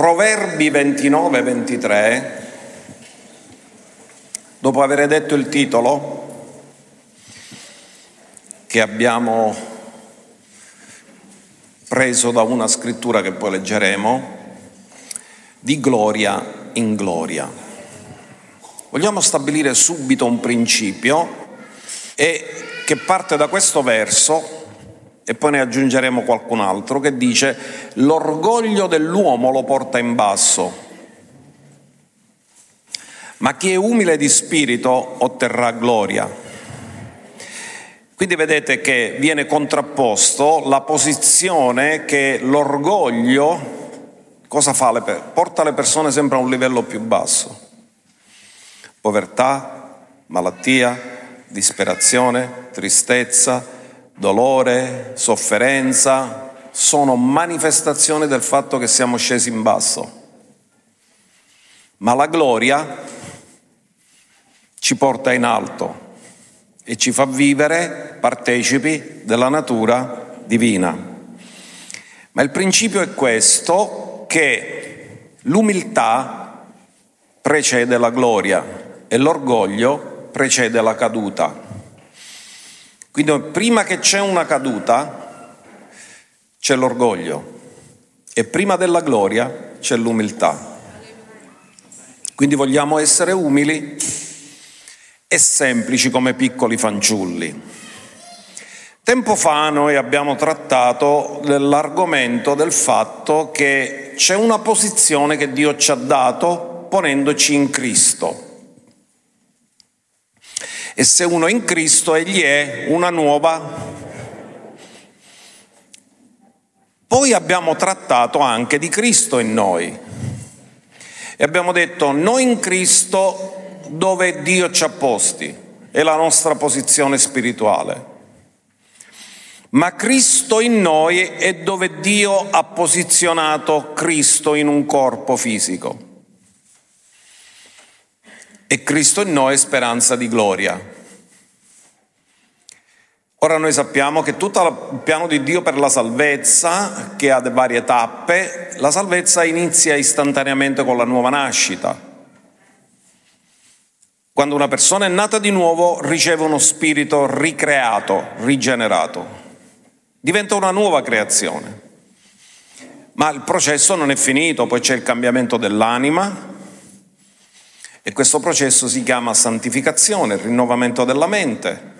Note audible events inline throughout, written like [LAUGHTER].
Proverbi 29-23, dopo aver detto il titolo che abbiamo preso da una scrittura che poi leggeremo, di gloria in gloria. Vogliamo stabilire subito un principio e che parte da questo verso e poi ne aggiungeremo qualcun altro che dice l'orgoglio dell'uomo lo porta in basso, ma chi è umile di spirito otterrà gloria. Quindi vedete che viene contrapposto la posizione che l'orgoglio cosa fa? Porta le persone sempre a un livello più basso. Povertà, malattia, disperazione, tristezza, dolore, sofferenza, sono manifestazioni del fatto che siamo scesi in basso. Ma la gloria ci porta in alto e ci fa vivere partecipi della natura divina. Ma il principio è questo, che l'umiltà precede la gloria e l'orgoglio precede la caduta. Quindi prima che c'è una caduta c'è l'orgoglio e prima della gloria c'è l'umiltà. Quindi vogliamo essere umili e semplici come piccoli fanciulli. Tempo fa noi abbiamo trattato dell'argomento del fatto che c'è una posizione che Dio ci ha dato ponendoci in Cristo. E se uno è in Cristo, egli è una nuova. Poi abbiamo trattato anche di Cristo in noi. E abbiamo detto, noi in Cristo dove Dio ci ha posti, è la nostra posizione spirituale. Ma Cristo in noi è dove Dio ha posizionato Cristo in un corpo fisico e Cristo in noi speranza di gloria. Ora noi sappiamo che tutto il piano di Dio per la salvezza, che ha varie tappe, la salvezza inizia istantaneamente con la nuova nascita. Quando una persona è nata di nuovo riceve uno spirito ricreato, rigenerato, diventa una nuova creazione. Ma il processo non è finito, poi c'è il cambiamento dell'anima, e questo processo si chiama santificazione, rinnovamento della mente.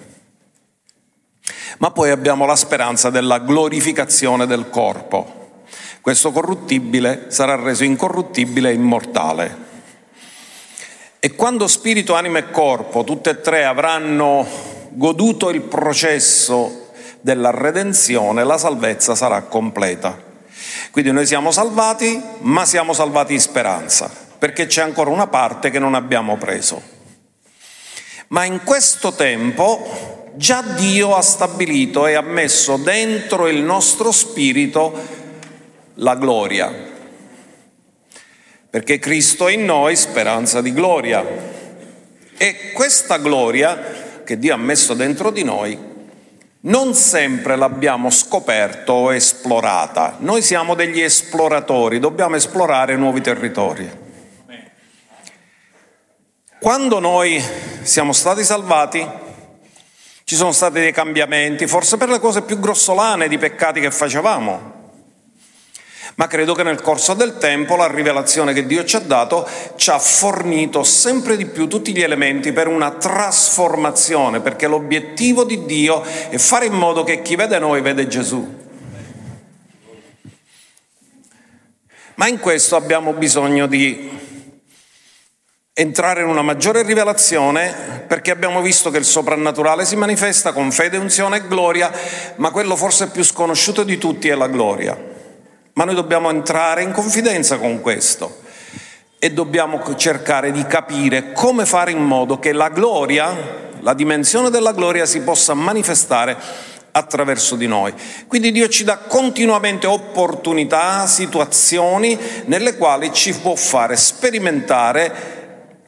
Ma poi abbiamo la speranza della glorificazione del corpo. Questo corruttibile sarà reso incorruttibile e immortale. E quando spirito, anima e corpo, tutte e tre, avranno goduto il processo della redenzione, la salvezza sarà completa. Quindi noi siamo salvati, ma siamo salvati in speranza perché c'è ancora una parte che non abbiamo preso. Ma in questo tempo già Dio ha stabilito e ha messo dentro il nostro spirito la gloria, perché Cristo è in noi speranza di gloria. E questa gloria che Dio ha messo dentro di noi non sempre l'abbiamo scoperto o esplorata. Noi siamo degli esploratori, dobbiamo esplorare nuovi territori. Quando noi siamo stati salvati, ci sono stati dei cambiamenti, forse per le cose più grossolane di peccati che facevamo. Ma credo che nel corso del tempo la rivelazione che Dio ci ha dato ci ha fornito sempre di più tutti gli elementi per una trasformazione, perché l'obiettivo di Dio è fare in modo che chi vede noi vede Gesù. Ma in questo abbiamo bisogno di entrare in una maggiore rivelazione perché abbiamo visto che il soprannaturale si manifesta con fede, unzione e gloria, ma quello forse più sconosciuto di tutti è la gloria. Ma noi dobbiamo entrare in confidenza con questo e dobbiamo cercare di capire come fare in modo che la gloria, la dimensione della gloria si possa manifestare attraverso di noi. Quindi Dio ci dà continuamente opportunità, situazioni nelle quali ci può fare sperimentare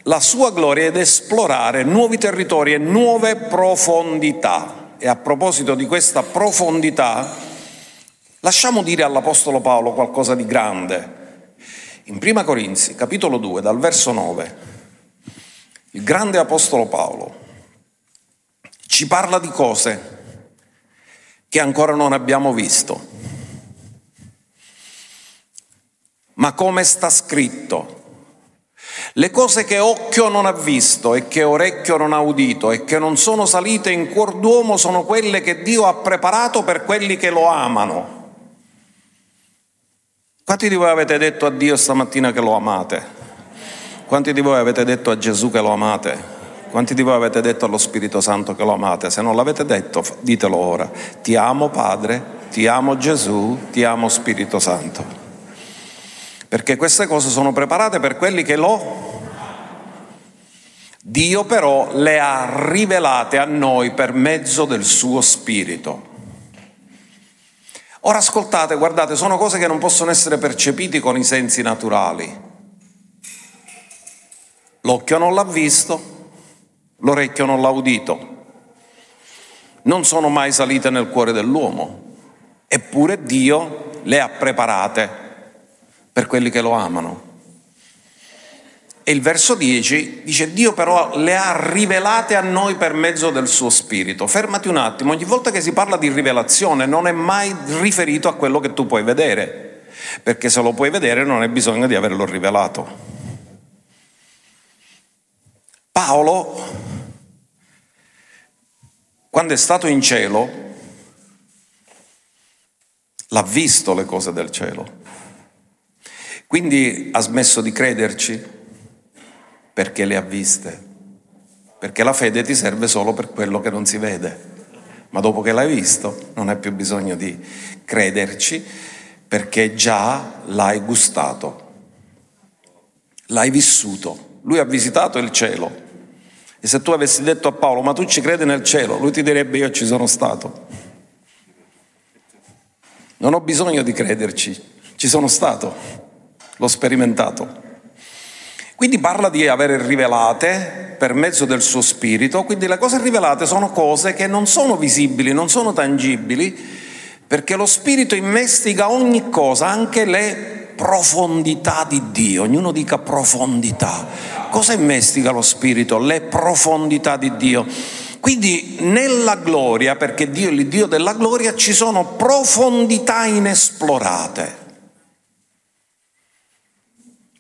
la sua gloria ed esplorare nuovi territori e nuove profondità. E a proposito di questa profondità, lasciamo dire all'Apostolo Paolo qualcosa di grande. In Prima Corinzi, capitolo 2, dal verso 9, il grande apostolo Paolo ci parla di cose che ancora non abbiamo visto. Ma come sta scritto, le cose che occhio non ha visto e che orecchio non ha udito e che non sono salite in cuor d'uomo sono quelle che Dio ha preparato per quelli che lo amano. Quanti di voi avete detto a Dio stamattina che lo amate? Quanti di voi avete detto a Gesù che lo amate? Quanti di voi avete detto allo Spirito Santo che lo amate? Se non l'avete detto, ditelo ora. Ti amo Padre, ti amo Gesù, ti amo Spirito Santo perché queste cose sono preparate per quelli che lo... Dio però le ha rivelate a noi per mezzo del suo Spirito. Ora ascoltate, guardate, sono cose che non possono essere percepite con i sensi naturali. L'occhio non l'ha visto, l'orecchio non l'ha udito, non sono mai salite nel cuore dell'uomo, eppure Dio le ha preparate per quelli che lo amano. E il verso 10 dice Dio però le ha rivelate a noi per mezzo del suo spirito. Fermati un attimo, ogni volta che si parla di rivelazione non è mai riferito a quello che tu puoi vedere, perché se lo puoi vedere non hai bisogno di averlo rivelato. Paolo, quando è stato in cielo, l'ha visto le cose del cielo quindi ha smesso di crederci perché le ha viste, perché la fede ti serve solo per quello che non si vede, ma dopo che l'hai visto non hai più bisogno di crederci perché già l'hai gustato, l'hai vissuto. Lui ha visitato il cielo. E se tu avessi detto a Paolo ma tu ci credi nel cielo, lui ti direbbe io ci sono stato. Non ho bisogno di crederci, ci sono stato l'ho sperimentato. Quindi parla di avere rivelate per mezzo del suo spirito, quindi le cose rivelate sono cose che non sono visibili, non sono tangibili, perché lo spirito investiga ogni cosa, anche le profondità di Dio. Ognuno dica profondità. Cosa investiga lo spirito? Le profondità di Dio. Quindi nella gloria, perché Dio è il Dio della gloria, ci sono profondità inesplorate.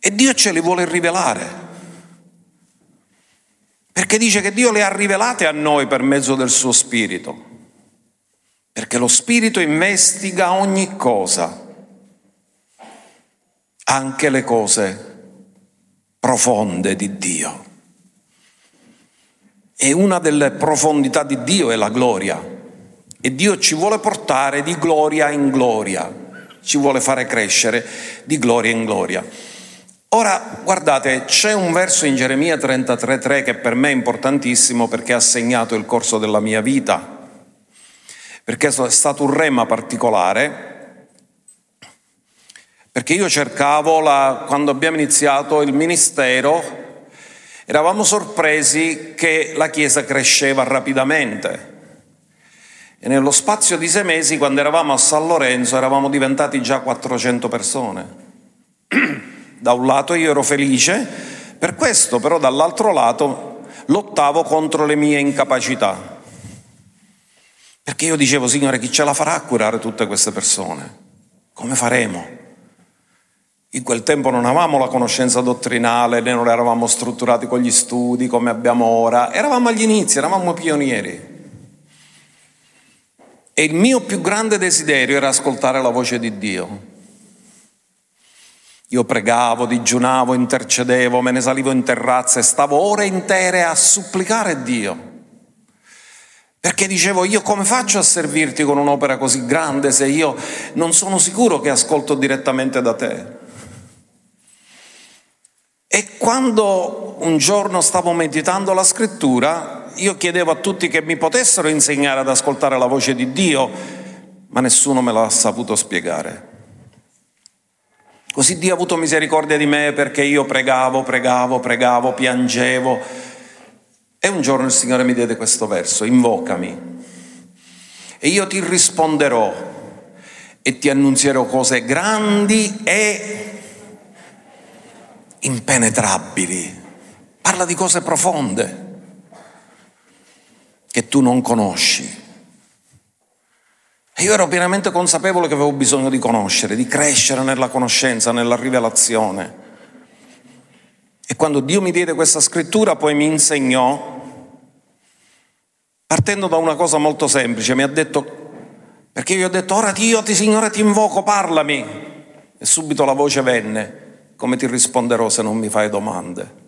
E Dio ce le vuole rivelare. Perché dice che Dio le ha rivelate a noi per mezzo del suo Spirito. Perché lo Spirito investiga ogni cosa, anche le cose profonde di Dio. E una delle profondità di Dio è la gloria. E Dio ci vuole portare di gloria in gloria, ci vuole fare crescere di gloria in gloria. Ora, guardate, c'è un verso in Geremia 33:3 che per me è importantissimo perché ha segnato il corso della mia vita, perché è stato un rema particolare, perché io cercavo, la, quando abbiamo iniziato il ministero, eravamo sorpresi che la Chiesa cresceva rapidamente. E nello spazio di sei mesi, quando eravamo a San Lorenzo, eravamo diventati già 400 persone. Da un lato io ero felice per questo, però dall'altro lato lottavo contro le mie incapacità. Perché io dicevo, Signore, chi ce la farà a curare tutte queste persone? Come faremo? In quel tempo non avevamo la conoscenza dottrinale, né non eravamo strutturati con gli studi come abbiamo ora, eravamo agli inizi, eravamo pionieri. E il mio più grande desiderio era ascoltare la voce di Dio. Io pregavo, digiunavo, intercedevo, me ne salivo in terrazza e stavo ore intere a supplicare Dio. Perché dicevo, io come faccio a servirti con un'opera così grande se io non sono sicuro che ascolto direttamente da te? E quando un giorno stavo meditando la scrittura, io chiedevo a tutti che mi potessero insegnare ad ascoltare la voce di Dio, ma nessuno me l'ha saputo spiegare. Così Dio ha avuto misericordia di me perché io pregavo, pregavo, pregavo, piangevo. E un giorno il Signore mi diede questo verso, invocami e io ti risponderò e ti annunzierò cose grandi e impenetrabili, parla di cose profonde che tu non conosci. Io ero pienamente consapevole che avevo bisogno di conoscere, di crescere nella conoscenza, nella rivelazione. E quando Dio mi diede questa scrittura, poi mi insegnò, partendo da una cosa molto semplice, mi ha detto, perché io ho detto, ora Dio, ti Signore, ti invoco, parlami. E subito la voce venne, come ti risponderò se non mi fai domande?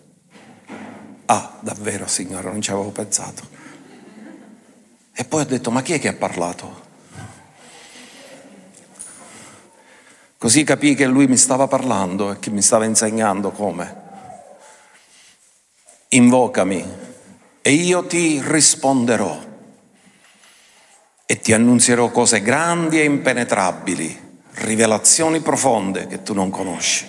Ah, davvero, Signore, non ci avevo pensato. E poi ho detto, ma chi è che ha parlato? Così capii che lui mi stava parlando e che mi stava insegnando come invocami e io ti risponderò e ti annunzierò cose grandi e impenetrabili, rivelazioni profonde che tu non conosci.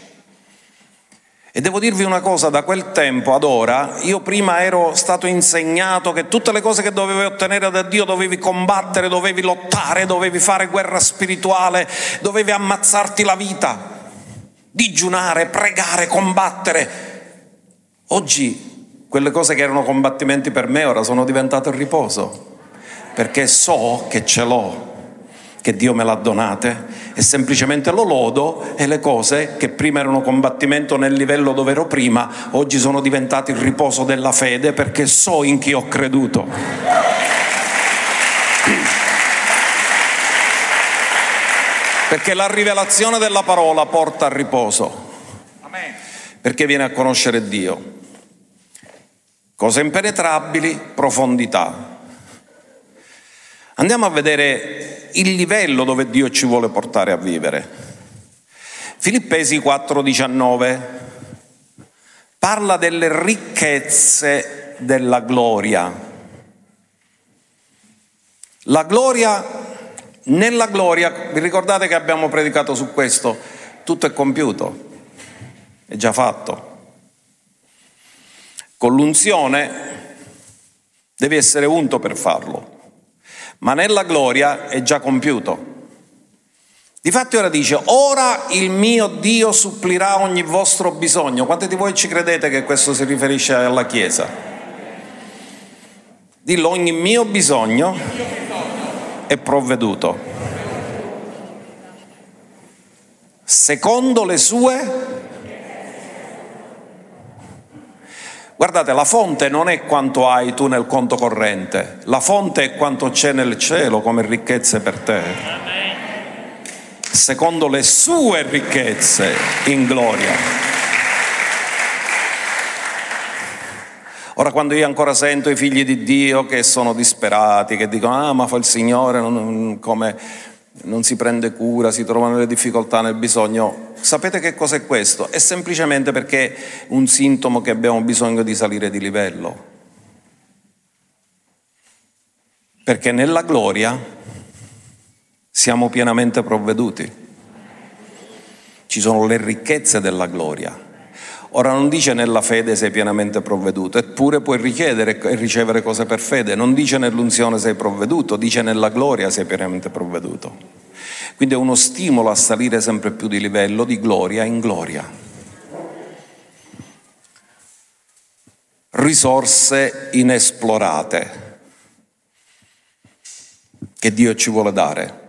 E devo dirvi una cosa, da quel tempo ad ora, io prima ero stato insegnato che tutte le cose che dovevi ottenere da Dio dovevi combattere, dovevi lottare, dovevi fare guerra spirituale, dovevi ammazzarti la vita, digiunare, pregare, combattere. Oggi quelle cose che erano combattimenti per me ora sono diventate riposo, perché so che ce l'ho, che Dio me l'ha donate e semplicemente lo lodo e le cose che prima erano combattimento nel livello dove ero prima, oggi sono diventate il riposo della fede perché so in chi ho creduto. Perché la rivelazione della parola porta al riposo, perché viene a conoscere Dio. Cose impenetrabili, profondità. Andiamo a vedere il livello dove Dio ci vuole portare a vivere. Filippesi 4:19 parla delle ricchezze della gloria. La gloria, nella gloria, vi ricordate che abbiamo predicato su questo? Tutto è compiuto, è già fatto. Con l'unzione devi essere unto per farlo, ma nella gloria è già compiuto. Difatti ora dice, ora il mio Dio supplirà ogni vostro bisogno. Quanti di voi ci credete che questo si riferisce alla Chiesa? Dillo, ogni mio bisogno è provveduto. Secondo le sue Guardate, la fonte non è quanto hai tu nel conto corrente, la fonte è quanto c'è nel cielo come ricchezze per te. Secondo le sue ricchezze in gloria. Ora quando io ancora sento i figli di Dio che sono disperati, che dicono, ah ma fa il Signore non, come non si prende cura, si trovano nelle difficoltà, nel bisogno. Sapete che cos'è questo? È semplicemente perché è un sintomo che abbiamo bisogno di salire di livello. Perché nella gloria siamo pienamente provveduti. Ci sono le ricchezze della gloria. Ora non dice nella fede sei pienamente provveduto, eppure puoi richiedere e ricevere cose per fede, non dice nell'unzione sei provveduto, dice nella gloria sei pienamente provveduto. Quindi è uno stimolo a salire sempre più di livello, di gloria in gloria. Risorse inesplorate che Dio ci vuole dare.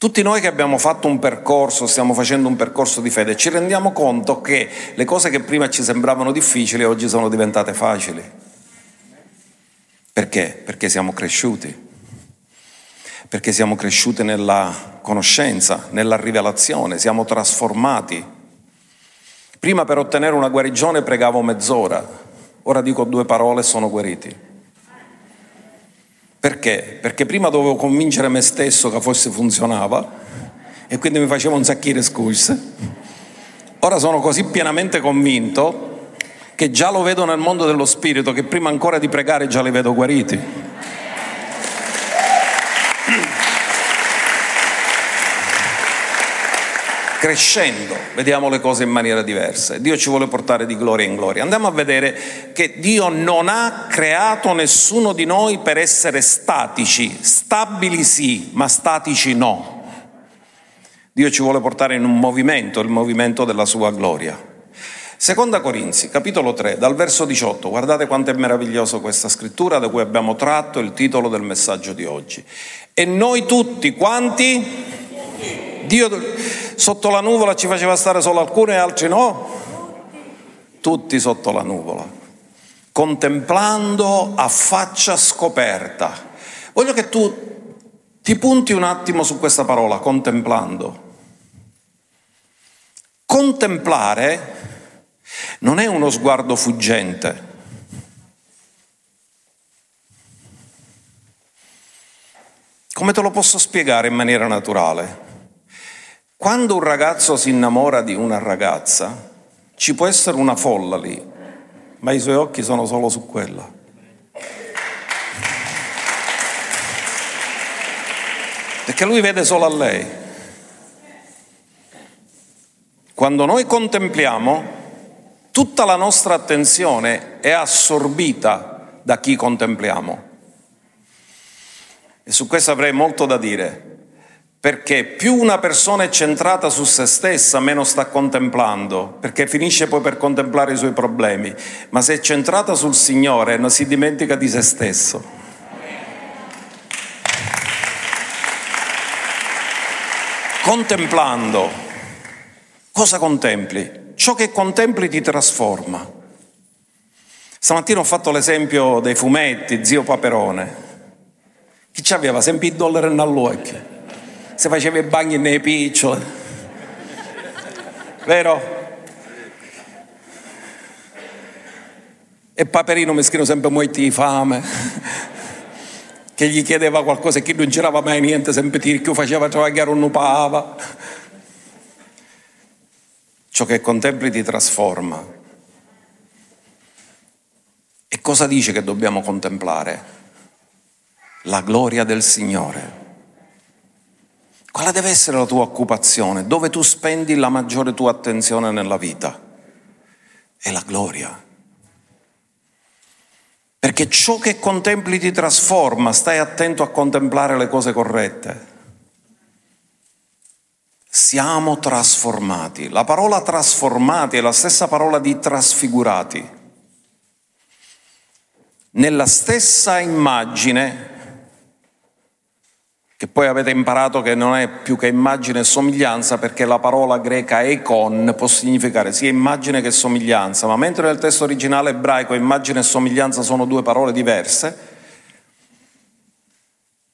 Tutti noi che abbiamo fatto un percorso, stiamo facendo un percorso di fede, ci rendiamo conto che le cose che prima ci sembravano difficili oggi sono diventate facili. Perché? Perché siamo cresciuti. Perché siamo cresciuti nella conoscenza, nella rivelazione, siamo trasformati. Prima per ottenere una guarigione pregavo mezz'ora, ora dico due parole e sono guariti. Perché? Perché prima dovevo convincere me stesso che forse funzionava e quindi mi facevo un sacchino di scuse. Ora sono così pienamente convinto che già lo vedo nel mondo dello spirito, che prima ancora di pregare già li vedo guariti. Crescendo, vediamo le cose in maniera diversa. Dio ci vuole portare di gloria in gloria. Andiamo a vedere che Dio non ha creato nessuno di noi per essere statici, stabili sì, ma statici no. Dio ci vuole portare in un movimento, il movimento della sua gloria. Seconda Corinzi, capitolo 3, dal verso 18, guardate quanto è meraviglioso questa scrittura da cui abbiamo tratto il titolo del messaggio di oggi. E noi tutti quanti? Dio sotto la nuvola ci faceva stare solo alcuni e altri no? Tutti sotto la nuvola, contemplando a faccia scoperta. Voglio che tu ti punti un attimo su questa parola, contemplando. Contemplare non è uno sguardo fuggente. Come te lo posso spiegare in maniera naturale? Quando un ragazzo si innamora di una ragazza, ci può essere una folla lì, ma i suoi occhi sono solo su quella. Perché lui vede solo a lei. Quando noi contempliamo, tutta la nostra attenzione è assorbita da chi contempliamo. E su questo avrei molto da dire, perché più una persona è centrata su se stessa, meno sta contemplando, perché finisce poi per contemplare i suoi problemi, ma se è centrata sul Signore non si dimentica di se stesso. Contemplando, cosa contempli? ciò che contempli ti trasforma. Stamattina ho fatto l'esempio dei fumetti, zio Paperone. Chi ci aveva sempre il dollaro nell'occhio? Se faceva i bagni nei piccioli. Vero? E Paperino meschino sempre molti di fame che gli chiedeva qualcosa e chi non girava mai niente, sempre tirchio faceva travagliare un pava. Ciò che contempli ti trasforma. E cosa dice che dobbiamo contemplare? La gloria del Signore. Quale deve essere la tua occupazione? Dove tu spendi la maggiore tua attenzione nella vita? È la gloria. Perché ciò che contempli ti trasforma, stai attento a contemplare le cose corrette siamo trasformati. La parola trasformati è la stessa parola di trasfigurati. Nella stessa immagine, che poi avete imparato che non è più che immagine e somiglianza, perché la parola greca icon può significare sia immagine che somiglianza, ma mentre nel testo originale ebraico immagine e somiglianza sono due parole diverse,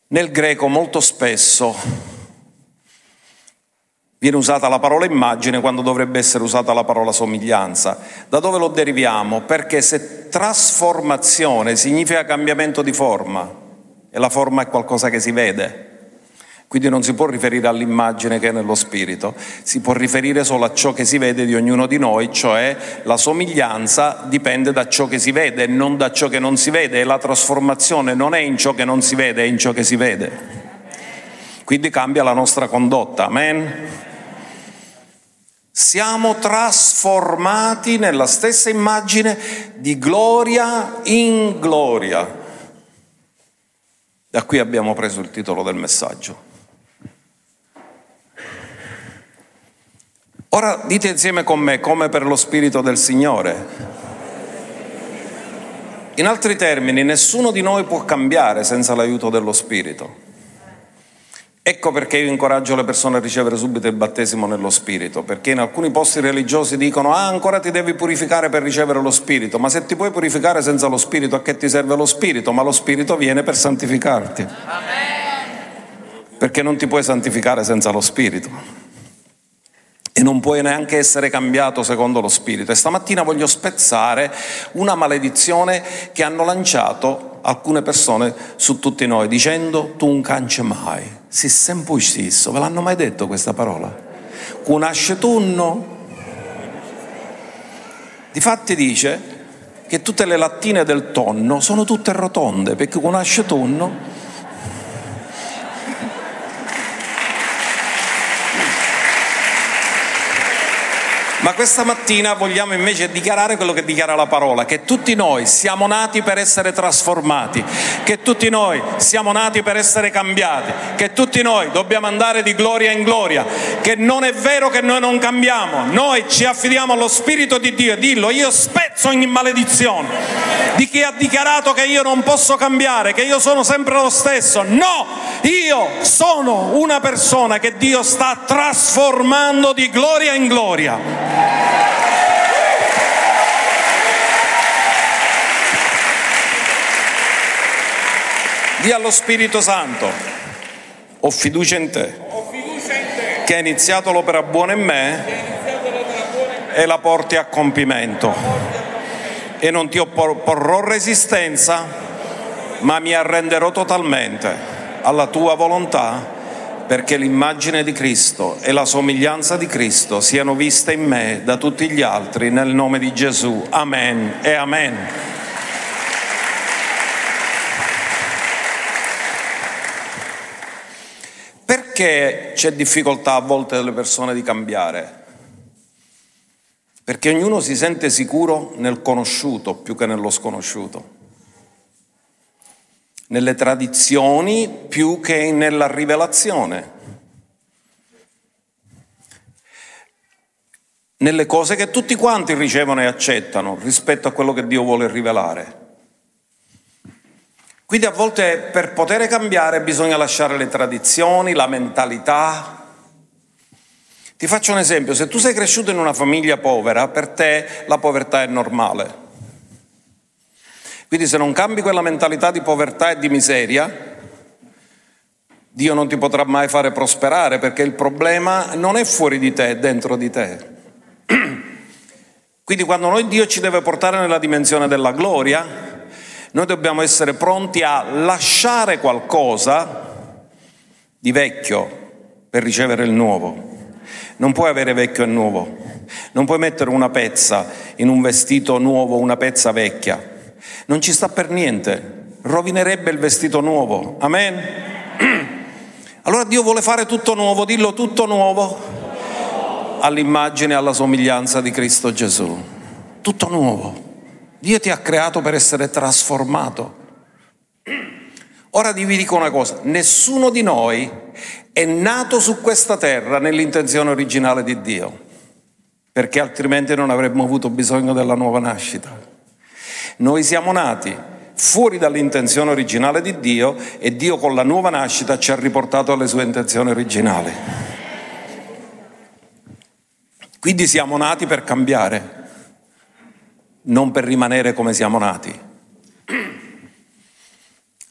nel greco molto spesso Viene usata la parola immagine quando dovrebbe essere usata la parola somiglianza. Da dove lo deriviamo? Perché se trasformazione significa cambiamento di forma e la forma è qualcosa che si vede, quindi non si può riferire all'immagine che è nello spirito, si può riferire solo a ciò che si vede di ognuno di noi, cioè la somiglianza dipende da ciò che si vede e non da ciò che non si vede e la trasformazione non è in ciò che non si vede, è in ciò che si vede. Quindi cambia la nostra condotta, amen? Siamo trasformati nella stessa immagine di gloria in gloria. Da qui abbiamo preso il titolo del messaggio. Ora dite insieme con me come per lo Spirito del Signore. In altri termini, nessuno di noi può cambiare senza l'aiuto dello Spirito. Ecco perché io incoraggio le persone a ricevere subito il battesimo nello Spirito, perché in alcuni posti religiosi dicono ah ancora ti devi purificare per ricevere lo Spirito, ma se ti puoi purificare senza lo Spirito a che ti serve lo Spirito? Ma lo Spirito viene per santificarti. Amen. Perché non ti puoi santificare senza lo Spirito e non puoi neanche essere cambiato secondo lo Spirito. E stamattina voglio spezzare una maledizione che hanno lanciato alcune persone su tutti noi dicendo tu non canci mai, si sempre stesso, ve l'hanno mai detto questa parola? Conosce tu no? Difatti dice che tutte le lattine del tonno sono tutte rotonde perché conosce tonno Ma questa mattina vogliamo invece dichiarare quello che dichiara la parola, che tutti noi siamo nati per essere trasformati, che tutti noi siamo nati per essere cambiati, che tutti noi dobbiamo andare di gloria in gloria, che non è vero che noi non cambiamo, noi ci affidiamo allo Spirito di Dio, dillo, io spezzo ogni maledizione di chi ha dichiarato che io non posso cambiare, che io sono sempre lo stesso. No, io sono una persona che Dio sta trasformando di gloria in gloria. Dì allo Spirito Santo, ho fiducia in te, che ha iniziato l'opera buona in me e la porti a compimento. E non ti opporrò resistenza, ma mi arrenderò totalmente alla tua volontà perché l'immagine di Cristo e la somiglianza di Cristo siano viste in me da tutti gli altri nel nome di Gesù. Amen e amen. Perché c'è difficoltà a volte delle persone di cambiare? Perché ognuno si sente sicuro nel conosciuto più che nello sconosciuto nelle tradizioni più che nella rivelazione, nelle cose che tutti quanti ricevono e accettano rispetto a quello che Dio vuole rivelare. Quindi a volte per poter cambiare bisogna lasciare le tradizioni, la mentalità. Ti faccio un esempio, se tu sei cresciuto in una famiglia povera, per te la povertà è normale. Quindi se non cambi quella mentalità di povertà e di miseria, Dio non ti potrà mai fare prosperare perché il problema non è fuori di te, è dentro di te. [CLEARS THROAT] Quindi quando noi Dio ci deve portare nella dimensione della gloria, noi dobbiamo essere pronti a lasciare qualcosa di vecchio per ricevere il nuovo. Non puoi avere vecchio e nuovo, non puoi mettere una pezza in un vestito nuovo, una pezza vecchia non ci sta per niente, rovinerebbe il vestito nuovo. Amen? [CLEARS THROAT] Allora Dio vuole fare tutto nuovo, dillo tutto nuovo, all'immagine e alla somiglianza di Cristo Gesù. Tutto nuovo. Dio ti ha creato per essere trasformato. Ora vi dico una cosa, nessuno di noi è nato su questa terra nell'intenzione originale di Dio, perché altrimenti non avremmo avuto bisogno della nuova nascita. Noi siamo nati fuori dall'intenzione originale di Dio e Dio con la nuova nascita ci ha riportato alle sue intenzioni originali. Quindi siamo nati per cambiare, non per rimanere come siamo nati.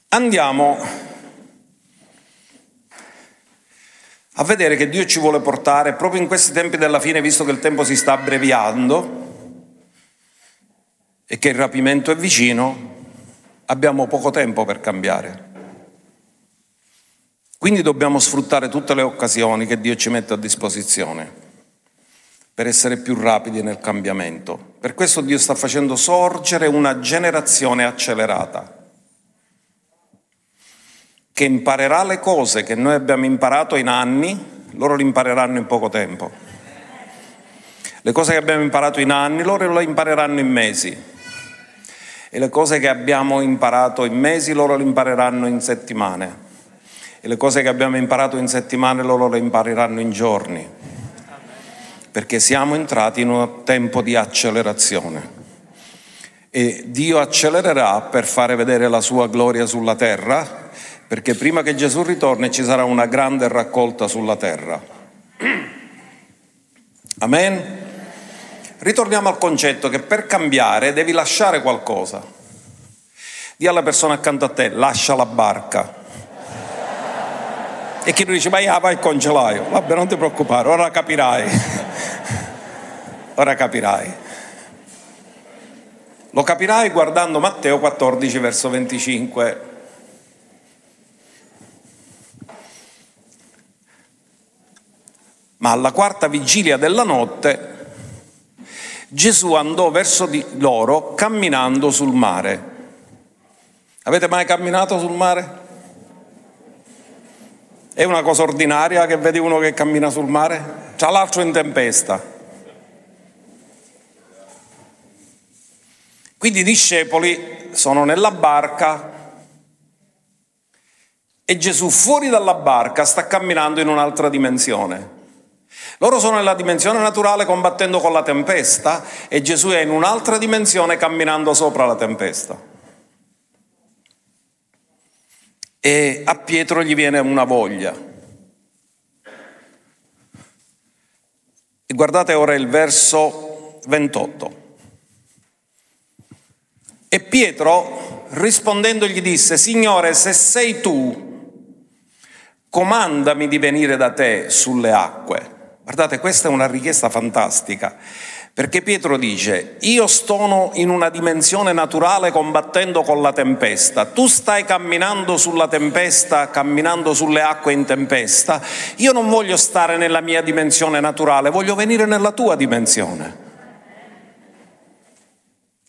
Andiamo a vedere che Dio ci vuole portare proprio in questi tempi della fine, visto che il tempo si sta abbreviando, e che il rapimento è vicino, abbiamo poco tempo per cambiare. Quindi dobbiamo sfruttare tutte le occasioni che Dio ci mette a disposizione per essere più rapidi nel cambiamento. Per questo Dio sta facendo sorgere una generazione accelerata che imparerà le cose che noi abbiamo imparato in anni, loro le impareranno in poco tempo. Le cose che abbiamo imparato in anni, loro le impareranno in mesi e le cose che abbiamo imparato in mesi loro le impareranno in settimane e le cose che abbiamo imparato in settimane loro le impareranno in giorni, perché siamo entrati in un tempo di accelerazione e Dio accelererà per fare vedere la sua gloria sulla terra, perché prima che Gesù ritorni ci sarà una grande raccolta sulla terra. [CLEARS THROAT] Amen. Ritorniamo al concetto che per cambiare devi lasciare qualcosa. Dì alla persona accanto a te, lascia la barca. E chi lui dice, ma io vai il congelaio. Vabbè, non ti preoccupare, ora capirai. ora capirai. Lo capirai guardando Matteo 14, verso 25. Ma alla quarta vigilia della notte Gesù andò verso di loro camminando sul mare. Avete mai camminato sul mare? È una cosa ordinaria che vedi uno che cammina sul mare? Tra l'altro in tempesta. Quindi i discepoli sono nella barca e Gesù fuori dalla barca sta camminando in un'altra dimensione. Loro sono nella dimensione naturale combattendo con la tempesta e Gesù è in un'altra dimensione camminando sopra la tempesta. E a Pietro gli viene una voglia. E guardate ora il verso 28. E Pietro rispondendo gli disse, Signore, se sei tu, comandami di venire da te sulle acque. Guardate, questa è una richiesta fantastica, perché Pietro dice, io sto in una dimensione naturale combattendo con la tempesta, tu stai camminando sulla tempesta, camminando sulle acque in tempesta, io non voglio stare nella mia dimensione naturale, voglio venire nella tua dimensione.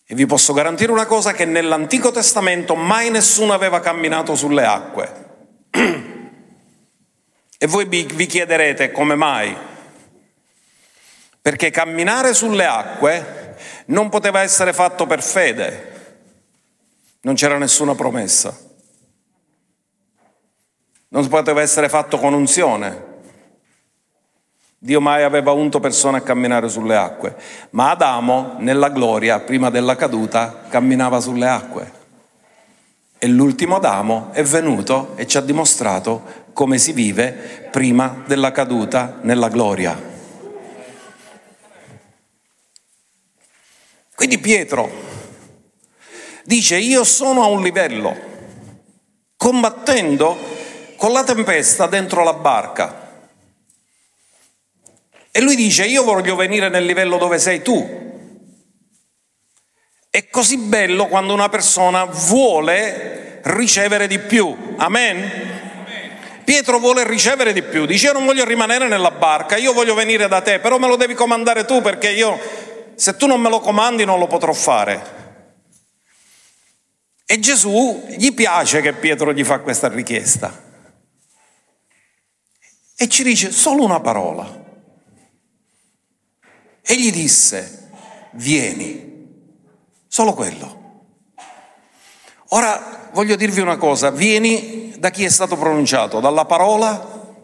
E vi posso garantire una cosa, che nell'Antico Testamento mai nessuno aveva camminato sulle acque. [CLEARS THROAT] E voi vi chiederete come mai? Perché camminare sulle acque non poteva essere fatto per fede, non c'era nessuna promessa, non poteva essere fatto con unzione. Dio mai aveva unto persone a camminare sulle acque, ma Adamo nella gloria, prima della caduta, camminava sulle acque. E l'ultimo Adamo è venuto e ci ha dimostrato come si vive prima della caduta nella gloria. Quindi Pietro dice io sono a un livello, combattendo con la tempesta dentro la barca. E lui dice io voglio venire nel livello dove sei tu. È così bello quando una persona vuole ricevere di più. Amen? Pietro vuole ricevere di più, dice io non voglio rimanere nella barca, io voglio venire da te, però me lo devi comandare tu perché io, se tu non me lo comandi, non lo potrò fare. E Gesù gli piace che Pietro gli fa questa richiesta. E ci dice solo una parola. E gli disse, vieni, solo quello. Ora voglio dirvi una cosa, vieni da chi è stato pronunciato? Dalla parola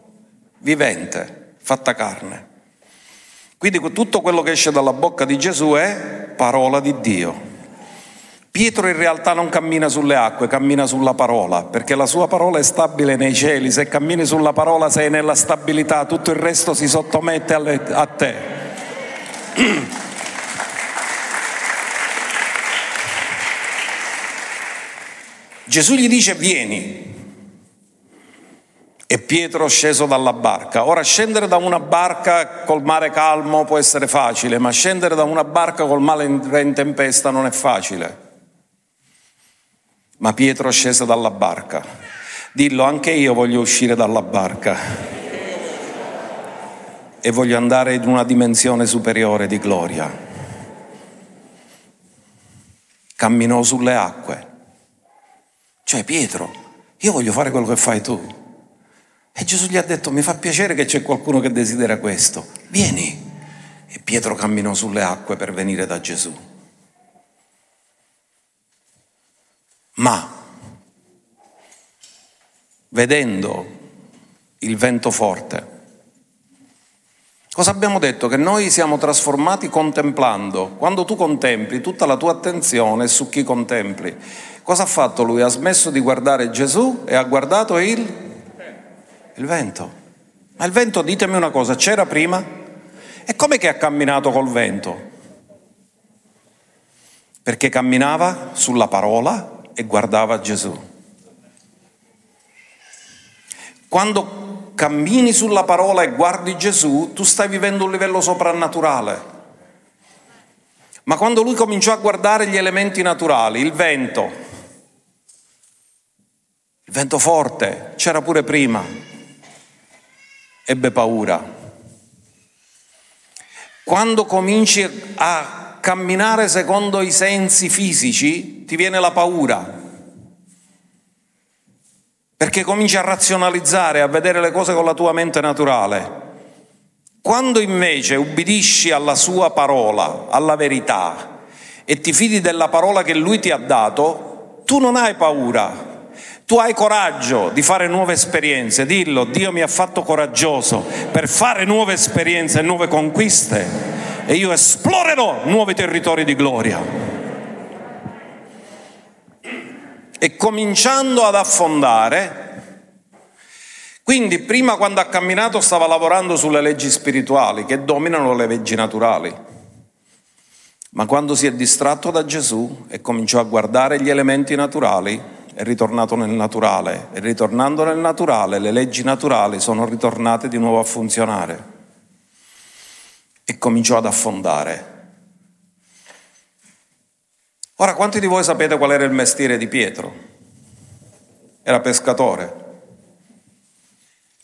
vivente, fatta carne. Quindi tutto quello che esce dalla bocca di Gesù è parola di Dio. Pietro in realtà non cammina sulle acque, cammina sulla parola, perché la sua parola è stabile nei cieli, se cammini sulla parola sei nella stabilità, tutto il resto si sottomette a te. [CLEARS THROAT] Gesù gli dice vieni, e Pietro sceso dalla barca. Ora scendere da una barca col mare calmo può essere facile, ma scendere da una barca col mare in tempesta non è facile. Ma Pietro scese dalla barca. Dillo, anche io voglio uscire dalla barca e voglio andare in una dimensione superiore di gloria. Camminò sulle acque. Cioè Pietro, io voglio fare quello che fai tu. E Gesù gli ha detto, mi fa piacere che c'è qualcuno che desidera questo, vieni. E Pietro camminò sulle acque per venire da Gesù. Ma, vedendo il vento forte, cosa abbiamo detto? Che noi siamo trasformati contemplando. Quando tu contempli, tutta la tua attenzione è su chi contempli. Cosa ha fatto lui? Ha smesso di guardare Gesù e ha guardato il il vento. Ma il vento, ditemi una cosa, c'era prima? E come che ha camminato col vento? Perché camminava sulla parola e guardava Gesù. Quando cammini sulla parola e guardi Gesù, tu stai vivendo un livello soprannaturale. Ma quando lui cominciò a guardare gli elementi naturali, il vento, il vento forte, c'era pure prima, ebbe paura. Quando cominci a camminare secondo i sensi fisici, ti viene la paura. Perché cominci a razionalizzare, a vedere le cose con la tua mente naturale. Quando invece ubbidisci alla sua parola, alla verità, e ti fidi della parola che Lui ti ha dato, tu non hai paura, tu hai coraggio di fare nuove esperienze, dillo, Dio mi ha fatto coraggioso per fare nuove esperienze e nuove conquiste e io esplorerò nuovi territori di gloria. E cominciando ad affondare, quindi prima quando ha camminato stava lavorando sulle leggi spirituali che dominano le leggi naturali. Ma quando si è distratto da Gesù e cominciò a guardare gli elementi naturali, è ritornato nel naturale e ritornando nel naturale le leggi naturali sono ritornate di nuovo a funzionare e cominciò ad affondare. Ora, quanti di voi sapete qual era il mestiere di Pietro? Era pescatore.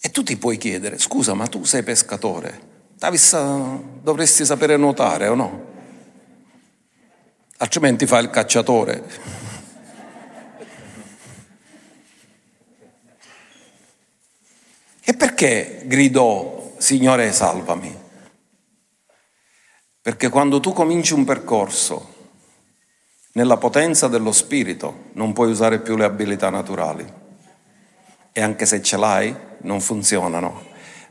E tu ti puoi chiedere, scusa, ma tu sei pescatore, dovresti sapere nuotare o no? Altrimenti fai il cacciatore. E perché gridò, Signore salvami? Perché quando tu cominci un percorso nella potenza dello Spirito non puoi usare più le abilità naturali. E anche se ce l'hai, non funzionano,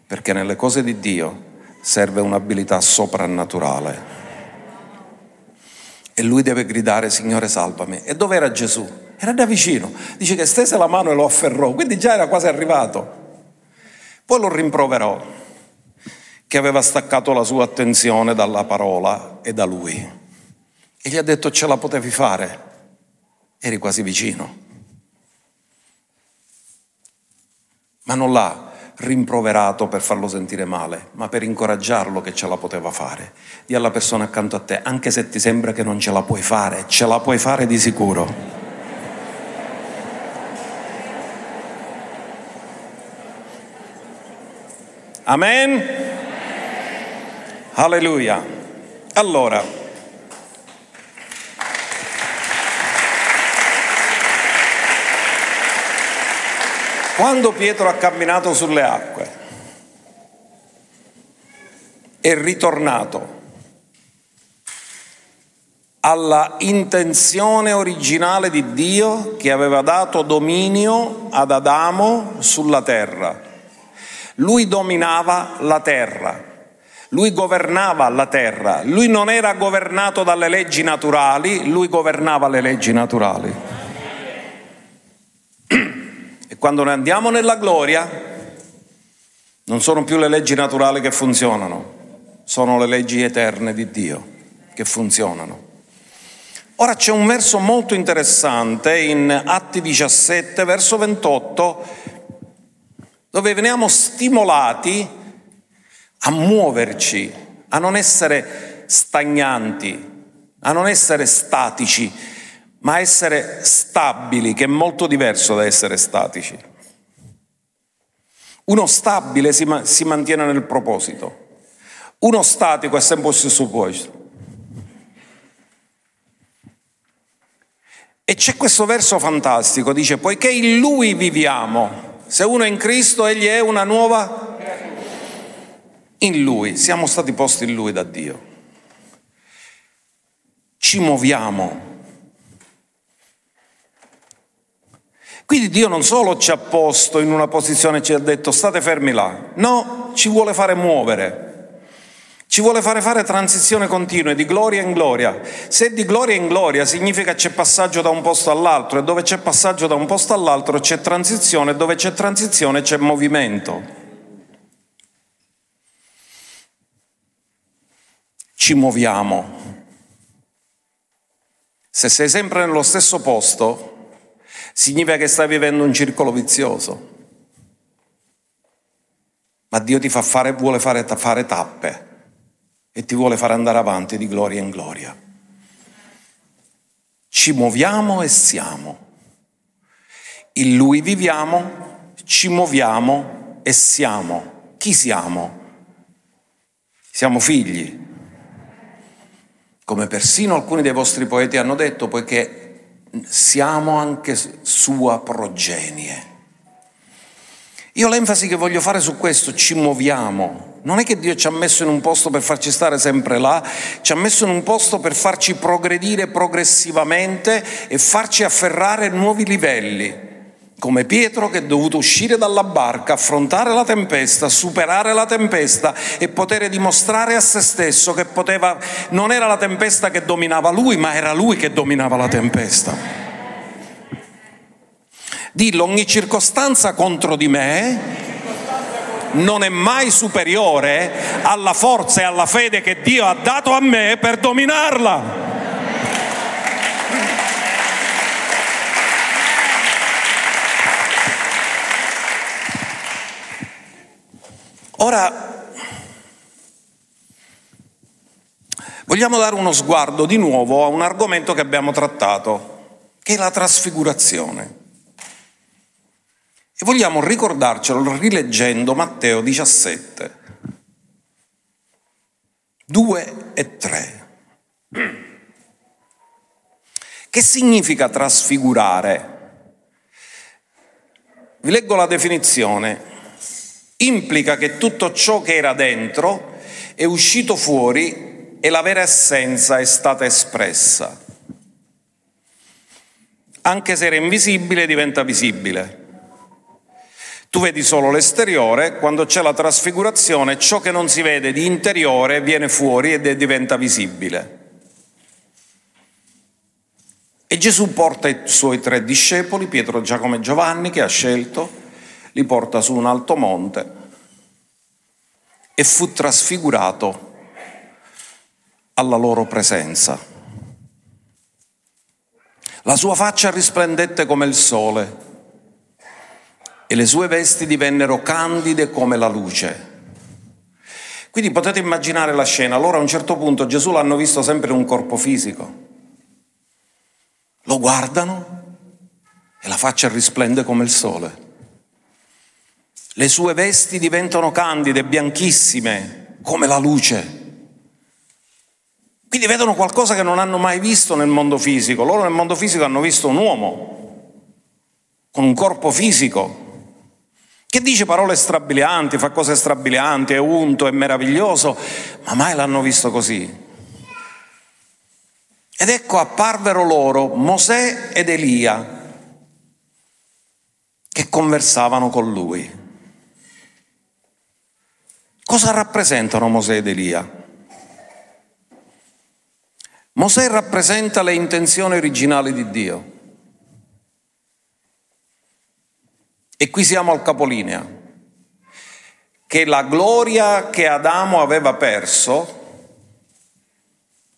perché nelle cose di Dio serve un'abilità soprannaturale. E lui deve gridare, Signore salvami. E dove era Gesù? Era da vicino. Dice che stese la mano e lo afferrò, quindi già era quasi arrivato. Poi lo rimproverò, che aveva staccato la sua attenzione dalla parola e da lui. E gli ha detto, ce la potevi fare. Eri quasi vicino. Ma non l'ha rimproverato per farlo sentire male, ma per incoraggiarlo che ce la poteva fare. Dì alla persona accanto a te, anche se ti sembra che non ce la puoi fare, ce la puoi fare di sicuro. Amen? Alleluia. Allora, quando Pietro ha camminato sulle acque, è ritornato alla intenzione originale di Dio che aveva dato dominio ad Adamo sulla terra. Lui dominava la terra, lui governava la terra, lui non era governato dalle leggi naturali, lui governava le leggi naturali. E quando noi andiamo nella gloria, non sono più le leggi naturali che funzionano, sono le leggi eterne di Dio che funzionano. Ora c'è un verso molto interessante in Atti 17, verso 28, dove veniamo stimolati a muoverci, a non essere stagnanti, a non essere statici, ma a essere stabili, che è molto diverso da essere statici. Uno stabile si, ma- si mantiene nel proposito, uno statico è sempre sul suo posto. E c'è questo verso fantastico, dice, poiché in lui viviamo, se uno è in Cristo, egli è una nuova in Lui. Siamo stati posti in Lui da Dio. Ci muoviamo. Quindi Dio non solo ci ha posto in una posizione e ci ha detto state fermi là, no, ci vuole fare muovere. Ci vuole fare fare transizione continue di gloria in gloria. Se di gloria in gloria significa c'è passaggio da un posto all'altro e dove c'è passaggio da un posto all'altro c'è transizione, dove c'è transizione c'è movimento. Ci muoviamo. Se sei sempre nello stesso posto, significa che stai vivendo un circolo vizioso. Ma Dio ti fa fare, vuole fare, fare tappe e ti vuole fare andare avanti di gloria in gloria. Ci muoviamo e siamo. In Lui viviamo, ci muoviamo e siamo. Chi siamo? Siamo figli. Come persino alcuni dei vostri poeti hanno detto, poiché siamo anche sua progenie. Io l'enfasi che voglio fare su questo, ci muoviamo. Non è che Dio ci ha messo in un posto per farci stare sempre là, ci ha messo in un posto per farci progredire progressivamente e farci afferrare nuovi livelli. Come Pietro che è dovuto uscire dalla barca, affrontare la tempesta, superare la tempesta e poter dimostrare a se stesso che poteva, non era la tempesta che dominava lui, ma era lui che dominava la tempesta. Dillo, ogni circostanza contro di me non è mai superiore alla forza e alla fede che Dio ha dato a me per dominarla. Ora, vogliamo dare uno sguardo di nuovo a un argomento che abbiamo trattato, che è la trasfigurazione. E vogliamo ricordarcelo rileggendo Matteo 17, 2 e 3. Che significa trasfigurare? Vi leggo la definizione. Implica che tutto ciò che era dentro è uscito fuori e la vera essenza è stata espressa. Anche se era invisibile diventa visibile. Tu vedi solo l'esteriore, quando c'è la trasfigurazione ciò che non si vede di interiore viene fuori ed diventa visibile. E Gesù porta i suoi tre discepoli, Pietro, Giacomo e Giovanni, che ha scelto, li porta su un alto monte e fu trasfigurato alla loro presenza. La sua faccia risplendette come il sole e le sue vesti divennero candide come la luce. Quindi potete immaginare la scena, allora a un certo punto Gesù l'hanno visto sempre in un corpo fisico, lo guardano e la faccia risplende come il sole. Le sue vesti diventano candide, bianchissime, come la luce. Quindi vedono qualcosa che non hanno mai visto nel mondo fisico. Loro nel mondo fisico hanno visto un uomo con un corpo fisico, che dice parole strabilianti, fa cose strabilianti, è unto, è meraviglioso, ma mai l'hanno visto così. Ed ecco apparvero loro Mosè ed Elia che conversavano con lui. Cosa rappresentano Mosè ed Elia? Mosè rappresenta le intenzioni originali di Dio. E qui siamo al capolinea, che la gloria che Adamo aveva perso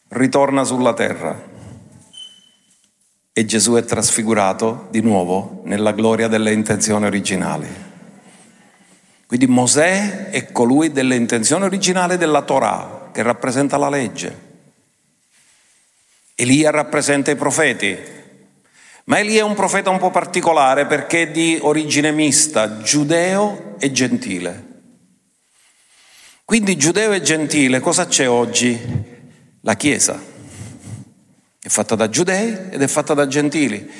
ritorna sulla terra e Gesù è trasfigurato di nuovo nella gloria delle intenzioni originali. Quindi Mosè è colui delle intenzioni originali della Torah, che rappresenta la legge. Elia rappresenta i profeti, ma Elia è un profeta un po' particolare perché è di origine mista, giudeo e gentile. Quindi giudeo e gentile, cosa c'è oggi? La Chiesa. È fatta da giudei ed è fatta da gentili.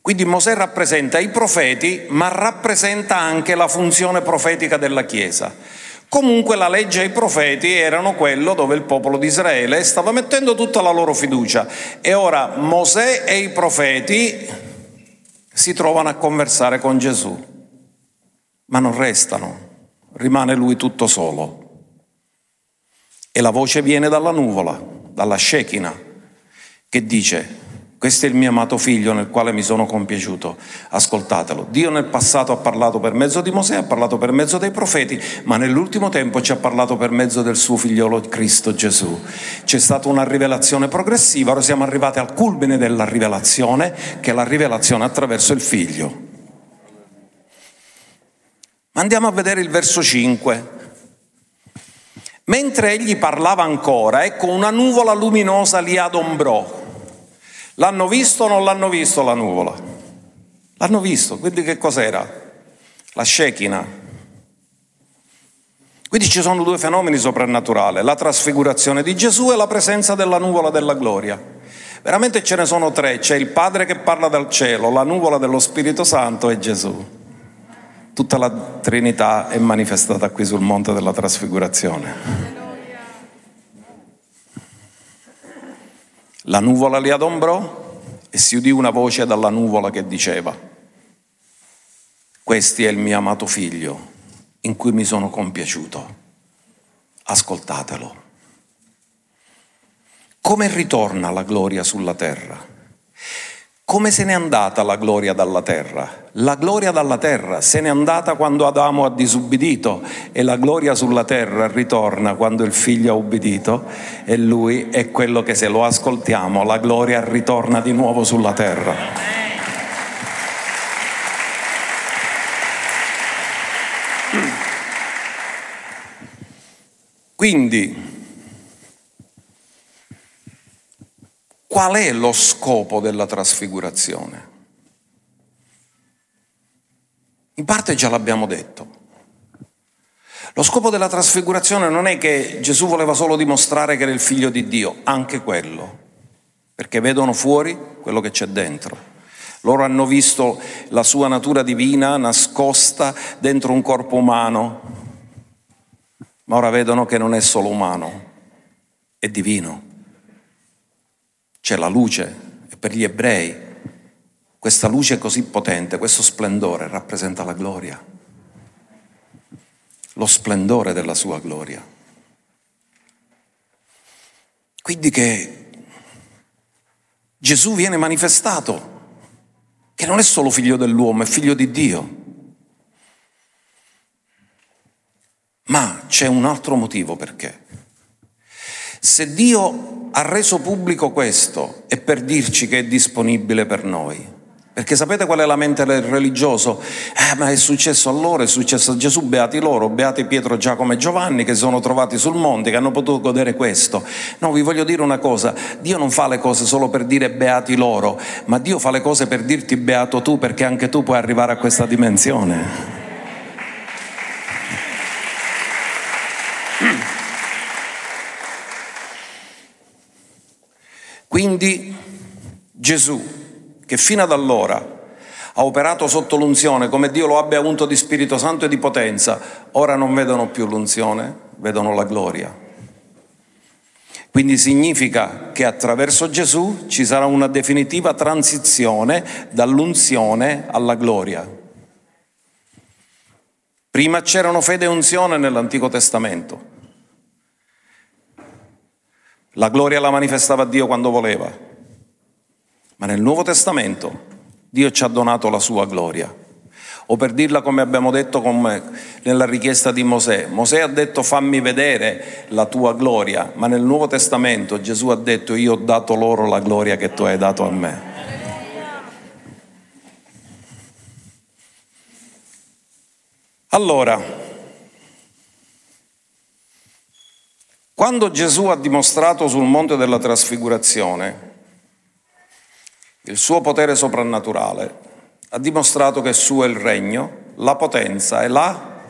Quindi Mosè rappresenta i profeti, ma rappresenta anche la funzione profetica della Chiesa. Comunque la legge e i profeti erano quello dove il popolo di Israele stava mettendo tutta la loro fiducia. E ora Mosè e i profeti si trovano a conversare con Gesù, ma non restano, rimane lui tutto solo. E la voce viene dalla nuvola, dalla Shekinah, che dice, questo è il mio amato figlio nel quale mi sono compiaciuto. Ascoltatelo. Dio nel passato ha parlato per mezzo di Mosè, ha parlato per mezzo dei profeti, ma nell'ultimo tempo ci ha parlato per mezzo del suo figliolo Cristo Gesù. C'è stata una rivelazione progressiva, ora siamo arrivati al culmine della rivelazione, che è la rivelazione attraverso il figlio. Andiamo a vedere il verso 5. Mentre egli parlava ancora, ecco una nuvola luminosa li adombrò L'hanno visto o non l'hanno visto la nuvola? L'hanno visto, quindi che cos'era? La Shekinah. Quindi ci sono due fenomeni soprannaturali, la trasfigurazione di Gesù e la presenza della nuvola della gloria. Veramente ce ne sono tre, c'è il Padre che parla dal cielo, la nuvola dello Spirito Santo e Gesù. tutta la Trinità è manifestata qui sul monte della trasfigurazione. La nuvola li adombrò e si udì una voce dalla nuvola che diceva, questo è il mio amato figlio in cui mi sono compiaciuto, ascoltatelo. Come ritorna la gloria sulla terra? Come se n'è andata la gloria dalla terra? La gloria dalla terra se n'è andata quando Adamo ha disubbidito e la gloria sulla terra ritorna quando il figlio ha ubbidito e lui è quello che se lo ascoltiamo la gloria ritorna di nuovo sulla terra. Quindi Qual è lo scopo della trasfigurazione? In parte già l'abbiamo detto. Lo scopo della trasfigurazione non è che Gesù voleva solo dimostrare che era il figlio di Dio, anche quello, perché vedono fuori quello che c'è dentro. Loro hanno visto la sua natura divina nascosta dentro un corpo umano, ma ora vedono che non è solo umano, è divino c'è la luce e per gli ebrei questa luce così potente, questo splendore rappresenta la gloria, lo splendore della sua gloria. Quindi che Gesù viene manifestato, che non è solo figlio dell'uomo, è figlio di Dio. Ma c'è un altro motivo perché. Se Dio ha reso pubblico questo è per dirci che è disponibile per noi. Perché sapete qual è la mente del religioso? Eh, ma è successo a loro, è successo a Gesù, beati loro, beati Pietro, Giacomo e Giovanni che sono trovati sul monte, che hanno potuto godere questo. No, vi voglio dire una cosa, Dio non fa le cose solo per dire beati loro, ma Dio fa le cose per dirti beato tu perché anche tu puoi arrivare a questa dimensione. Quindi Gesù, che fino ad allora ha operato sotto l'unzione come Dio lo abbia avuto di Spirito Santo e di potenza, ora non vedono più l'unzione, vedono la gloria. Quindi significa che attraverso Gesù ci sarà una definitiva transizione dall'unzione alla gloria. Prima c'erano fede e unzione nell'Antico Testamento. La gloria la manifestava Dio quando voleva, ma nel Nuovo Testamento Dio ci ha donato la sua gloria. O per dirla come abbiamo detto nella richiesta di Mosè, Mosè ha detto fammi vedere la tua gloria, ma nel Nuovo Testamento Gesù ha detto io ho dato loro la gloria che tu hai dato a me. Allora, Quando Gesù ha dimostrato sul monte della trasfigurazione il suo potere soprannaturale, ha dimostrato che suo è il regno, la potenza e la...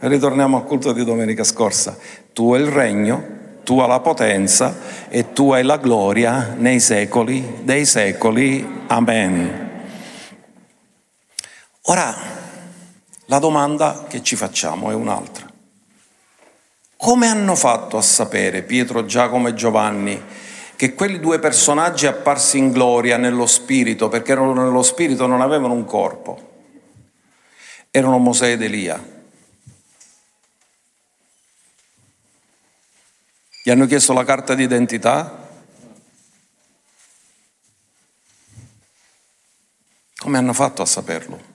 Ritorniamo al culto di domenica scorsa. Tu hai il regno, tu hai la potenza e tu hai la gloria nei secoli dei secoli. Amen. Ora, la domanda che ci facciamo è un'altra. Come hanno fatto a sapere Pietro, Giacomo e Giovanni che quelli due personaggi apparsi in gloria nello spirito, perché erano nello spirito, non avevano un corpo? Erano Mosè ed Elia. Gli hanno chiesto la carta d'identità? Come hanno fatto a saperlo?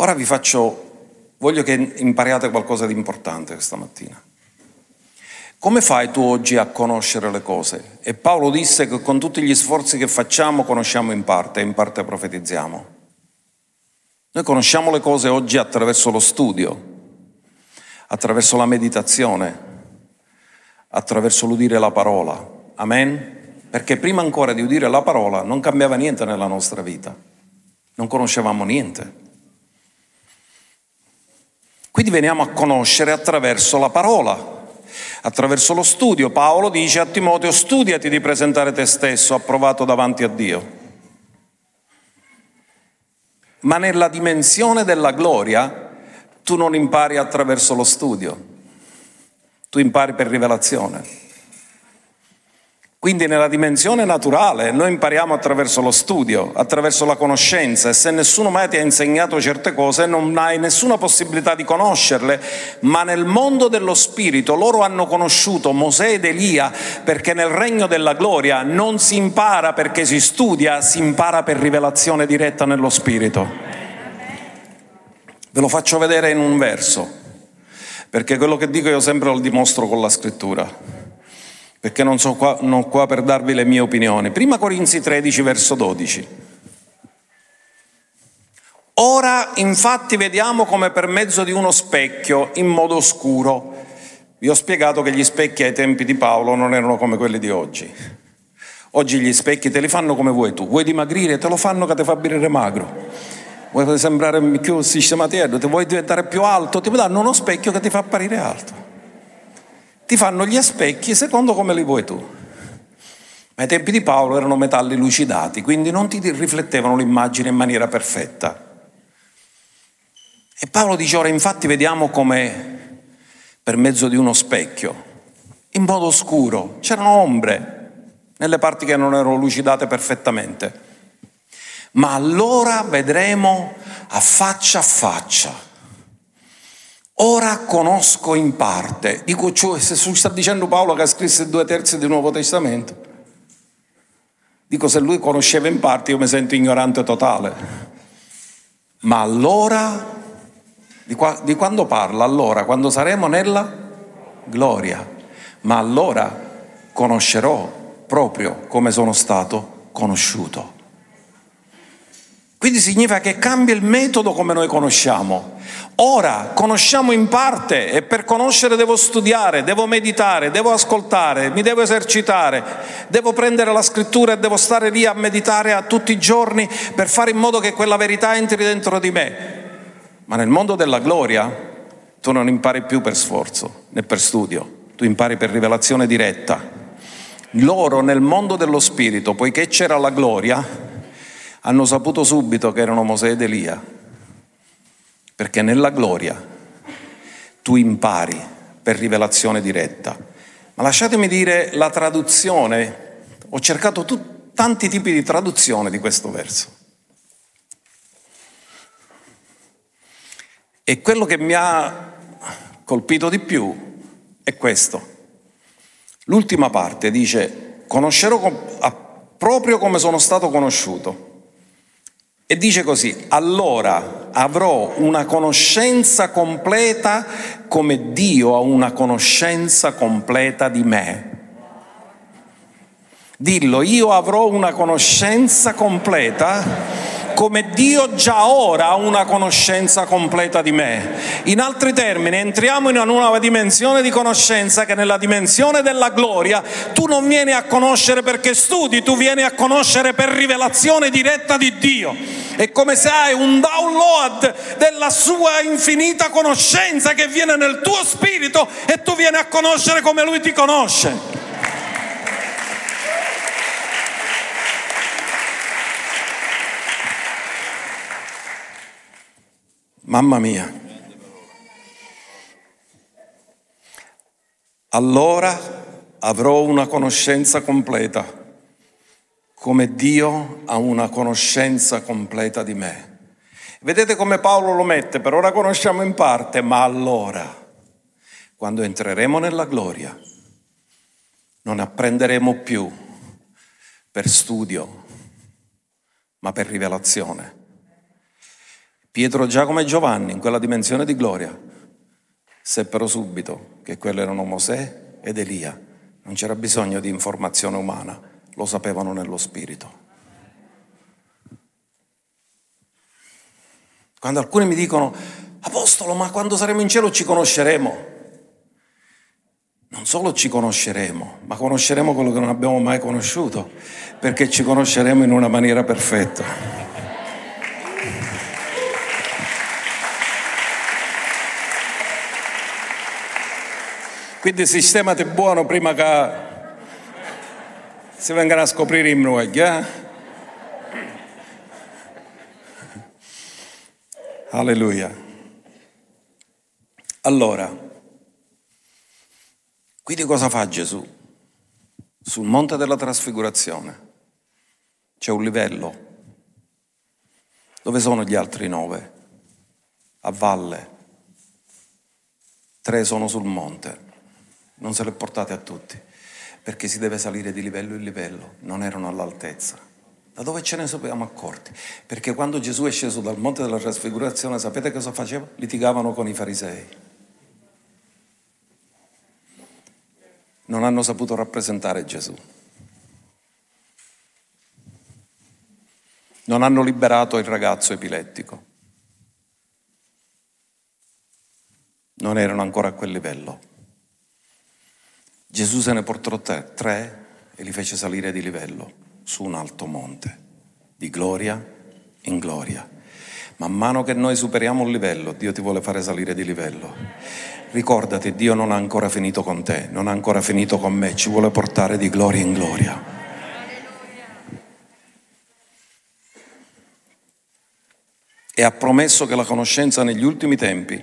Ora vi faccio, voglio che impariate qualcosa di importante questa mattina. Come fai tu oggi a conoscere le cose? E Paolo disse che con tutti gli sforzi che facciamo conosciamo in parte e in parte profetizziamo. Noi conosciamo le cose oggi attraverso lo studio, attraverso la meditazione, attraverso l'udire la parola. Amen? Perché prima ancora di udire la parola non cambiava niente nella nostra vita, non conoscevamo niente. Quindi veniamo a conoscere attraverso la parola, attraverso lo studio. Paolo dice a Timoteo, studiati di presentare te stesso approvato davanti a Dio. Ma nella dimensione della gloria tu non impari attraverso lo studio, tu impari per rivelazione. Quindi nella dimensione naturale noi impariamo attraverso lo studio, attraverso la conoscenza e se nessuno mai ti ha insegnato certe cose non hai nessuna possibilità di conoscerle, ma nel mondo dello spirito loro hanno conosciuto Mosè ed Elia perché nel regno della gloria non si impara perché si studia, si impara per rivelazione diretta nello spirito. Ve lo faccio vedere in un verso, perché quello che dico io sempre lo dimostro con la scrittura perché non sono qua, non qua per darvi le mie opinioni. Prima Corinzi 13, verso 12. Ora infatti vediamo come per mezzo di uno specchio, in modo oscuro. Vi ho spiegato che gli specchi ai tempi di Paolo non erano come quelli di oggi. Oggi gli specchi te li fanno come vuoi tu. Vuoi dimagrire? Te lo fanno che ti fa birrere magro. Vuoi sembrare più sistematico? Ti vuoi diventare più alto? Ti danno uno specchio che ti fa apparire alto ti fanno gli specchi secondo come li vuoi tu. Ma ai tempi di Paolo erano metalli lucidati, quindi non ti riflettevano l'immagine in maniera perfetta. E Paolo dice ora infatti vediamo come per mezzo di uno specchio, in modo scuro, c'erano ombre nelle parti che non erano lucidate perfettamente. Ma allora vedremo a faccia a faccia Ora conosco in parte. Dico, cioè, se sta dicendo Paolo che ha scritto due terzi del Nuovo Testamento. Dico, se lui conosceva in parte, io mi sento ignorante totale. Ma allora, di, qua, di quando parla? Allora, quando saremo nella gloria. Ma allora conoscerò proprio come sono stato conosciuto. Quindi significa che cambia il metodo come noi conosciamo. Ora conosciamo in parte e per conoscere devo studiare, devo meditare, devo ascoltare, mi devo esercitare, devo prendere la scrittura e devo stare lì a meditare a tutti i giorni per fare in modo che quella verità entri dentro di me. Ma nel mondo della gloria tu non impari più per sforzo né per studio, tu impari per rivelazione diretta. Loro nel mondo dello spirito, poiché c'era la gloria, hanno saputo subito che erano Mosè ed Elia, perché nella gloria tu impari per rivelazione diretta. Ma lasciatemi dire la traduzione, ho cercato tut- tanti tipi di traduzione di questo verso. E quello che mi ha colpito di più è questo. L'ultima parte dice, conoscerò proprio come sono stato conosciuto. E dice così, allora avrò una conoscenza completa come Dio ha una conoscenza completa di me. Dillo, io avrò una conoscenza completa come Dio già ora ha una conoscenza completa di me. In altri termini, entriamo in una nuova dimensione di conoscenza che nella dimensione della gloria tu non vieni a conoscere perché studi, tu vieni a conoscere per rivelazione diretta di Dio. È come se hai un download della sua infinita conoscenza che viene nel tuo spirito e tu vieni a conoscere come lui ti conosce. Mamma mia. Allora avrò una conoscenza completa, come Dio ha una conoscenza completa di me. Vedete come Paolo lo mette? Per ora conosciamo in parte, ma allora, quando entreremo nella gloria, non apprenderemo più per studio, ma per rivelazione. Pietro, Giacomo e Giovanni, in quella dimensione di gloria, seppero subito che quelli erano Mosè ed Elia. Non c'era bisogno di informazione umana, lo sapevano nello spirito. Quando alcuni mi dicono, Apostolo, ma quando saremo in cielo ci conosceremo. Non solo ci conosceremo, ma conosceremo quello che non abbiamo mai conosciuto, perché ci conosceremo in una maniera perfetta. Quindi sistemate buono prima che si vengano a scoprire i noi. Eh? Alleluia. Allora, quindi cosa fa Gesù? Sul monte della trasfigurazione c'è un livello. Dove sono gli altri nove? A valle. Tre sono sul monte. Non se le portate a tutti, perché si deve salire di livello in livello. Non erano all'altezza. Da dove ce ne siamo accorti? Perché quando Gesù è sceso dal monte della trasfigurazione, sapete cosa faceva? Litigavano con i farisei. non hanno saputo rappresentare Gesù. Non hanno liberato il ragazzo epilettico. Non erano ancora a quel livello. Gesù se ne portò tre, tre e li fece salire di livello su un alto monte, di gloria in gloria. Man mano che noi superiamo un livello, Dio ti vuole fare salire di livello. Ricordati, Dio non ha ancora finito con te, non ha ancora finito con me, ci vuole portare di gloria in gloria. E ha promesso che la conoscenza negli ultimi tempi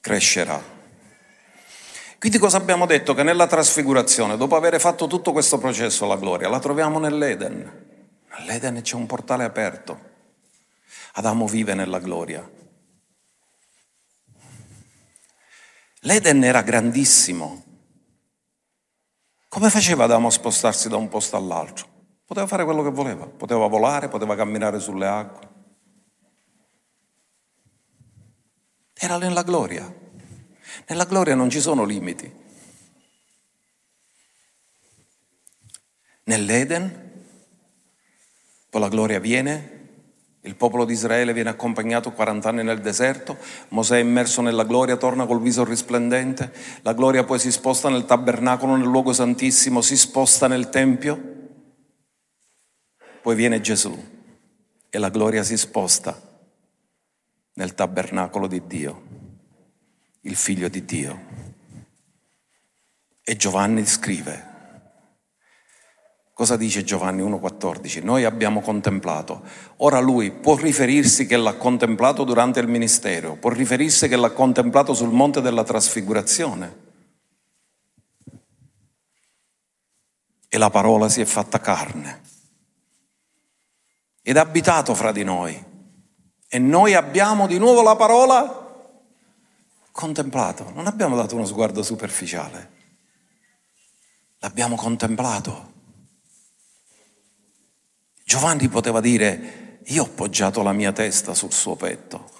crescerà. Quindi cosa abbiamo detto? Che nella trasfigurazione, dopo aver fatto tutto questo processo alla gloria, la troviamo nell'Eden. Nell'Eden c'è un portale aperto. Adamo vive nella gloria. L'Eden era grandissimo. Come faceva Adamo a spostarsi da un posto all'altro? Poteva fare quello che voleva, poteva volare, poteva camminare sulle acque. Era nella gloria. Nella gloria non ci sono limiti. Nell'Eden, poi la gloria viene, il popolo di Israele viene accompagnato 40 anni nel deserto, Mosè è immerso nella gloria, torna col viso risplendente, la gloria poi si sposta nel tabernacolo, nel luogo santissimo, si sposta nel tempio, poi viene Gesù e la gloria si sposta nel tabernacolo di Dio, il figlio di Dio. E Giovanni scrive, Cosa dice Giovanni 1,14? Noi abbiamo contemplato. Ora lui può riferirsi che l'ha contemplato durante il ministero, può riferirsi che l'ha contemplato sul monte della trasfigurazione. E la parola si è fatta carne ed ha abitato fra di noi. E noi abbiamo di nuovo la parola contemplato. Non abbiamo dato uno sguardo superficiale, l'abbiamo contemplato. Giovanni poteva dire, io ho poggiato la mia testa sul suo petto.